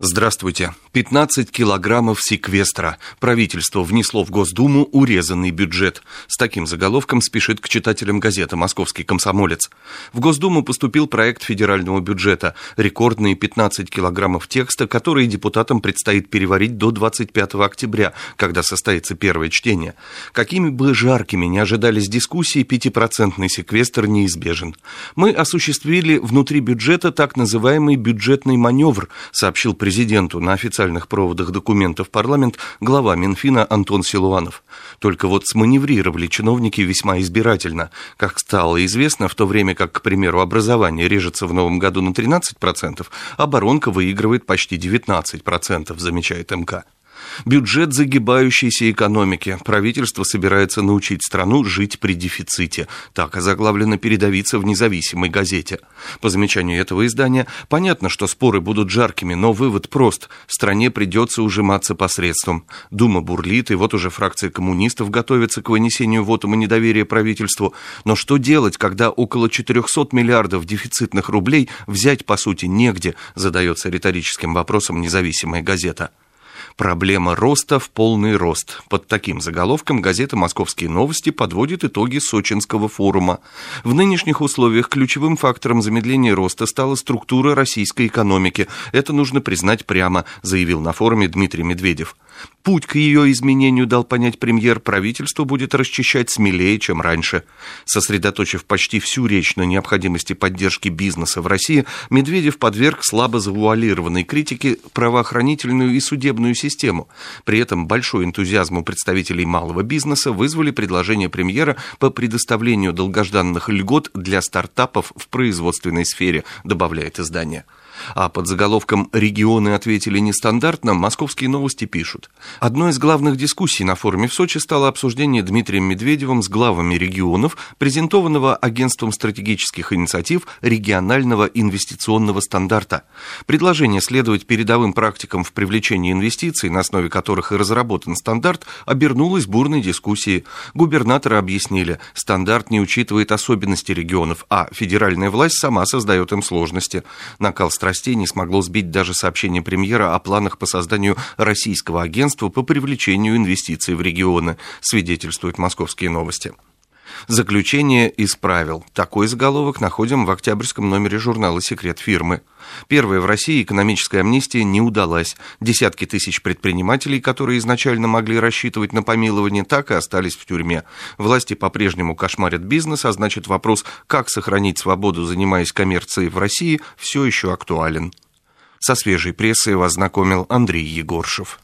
Здравствуйте. 15 килограммов секвестра. Правительство внесло в Госдуму урезанный бюджет. С таким заголовком спешит к читателям газеты «Московский комсомолец». В Госдуму поступил проект федерального бюджета. Рекордные 15 килограммов текста, которые депутатам предстоит переварить до 25 октября, когда состоится первое чтение. Какими бы жаркими не ожидались дискуссии, пятипроцентный секвестр неизбежен. Мы осуществили внутри бюджета так называемый бюджетный маневр, сообщил президент президенту на официальных проводах документов парламент глава Минфина Антон Силуанов. Только вот сманеврировали чиновники весьма избирательно. Как стало известно, в то время как, к примеру, образование режется в новом году на 13%, оборонка выигрывает почти 19%, замечает МК. Бюджет загибающейся экономики. Правительство собирается научить страну жить при дефиците. Так озаглавлено передовица в независимой газете. По замечанию этого издания, понятно, что споры будут жаркими, но вывод прост. Стране придется ужиматься посредством. Дума бурлит, и вот уже фракция коммунистов готовится к вынесению вотума недоверия правительству. Но что делать, когда около 400 миллиардов дефицитных рублей взять, по сути, негде, задается риторическим вопросом независимая газета. Проблема роста в полный рост. Под таким заголовком газета «Московские новости» подводит итоги Сочинского форума. В нынешних условиях ключевым фактором замедления роста стала структура российской экономики. Это нужно признать прямо, заявил на форуме Дмитрий Медведев. Путь к ее изменению дал понять премьер, правительство будет расчищать смелее, чем раньше. Сосредоточив почти всю речь на необходимости поддержки бизнеса в России, Медведев подверг слабо завуалированной критике правоохранительную и судебную систему. При этом большой энтузиазм у представителей малого бизнеса вызвали предложение премьера по предоставлению долгожданных льгот для стартапов в производственной сфере, добавляет издание. А под заголовком «Регионы ответили нестандартно» московские новости пишут. Одной из главных дискуссий на форуме в Сочи стало обсуждение Дмитрием Медведевым с главами регионов, презентованного Агентством стратегических инициатив регионального инвестиционного стандарта. Предложение следовать передовым практикам в привлечении инвестиций, на основе которых и разработан стандарт, обернулось бурной дискуссией. Губернаторы объяснили, стандарт не учитывает особенности регионов, а федеральная власть сама создает им сложности. Накал страны страстей не смогло сбить даже сообщение премьера о планах по созданию российского агентства по привлечению инвестиций в регионы, свидетельствуют московские новости. Заключение из правил. Такой заголовок находим в октябрьском номере журнала «Секрет фирмы». Первая в России экономическая амнистия не удалась. Десятки тысяч предпринимателей, которые изначально могли рассчитывать на помилование, так и остались в тюрьме. Власти по-прежнему кошмарят бизнес, а значит вопрос, как сохранить свободу, занимаясь коммерцией в России, все еще актуален. Со свежей прессой вас знакомил Андрей Егоршев.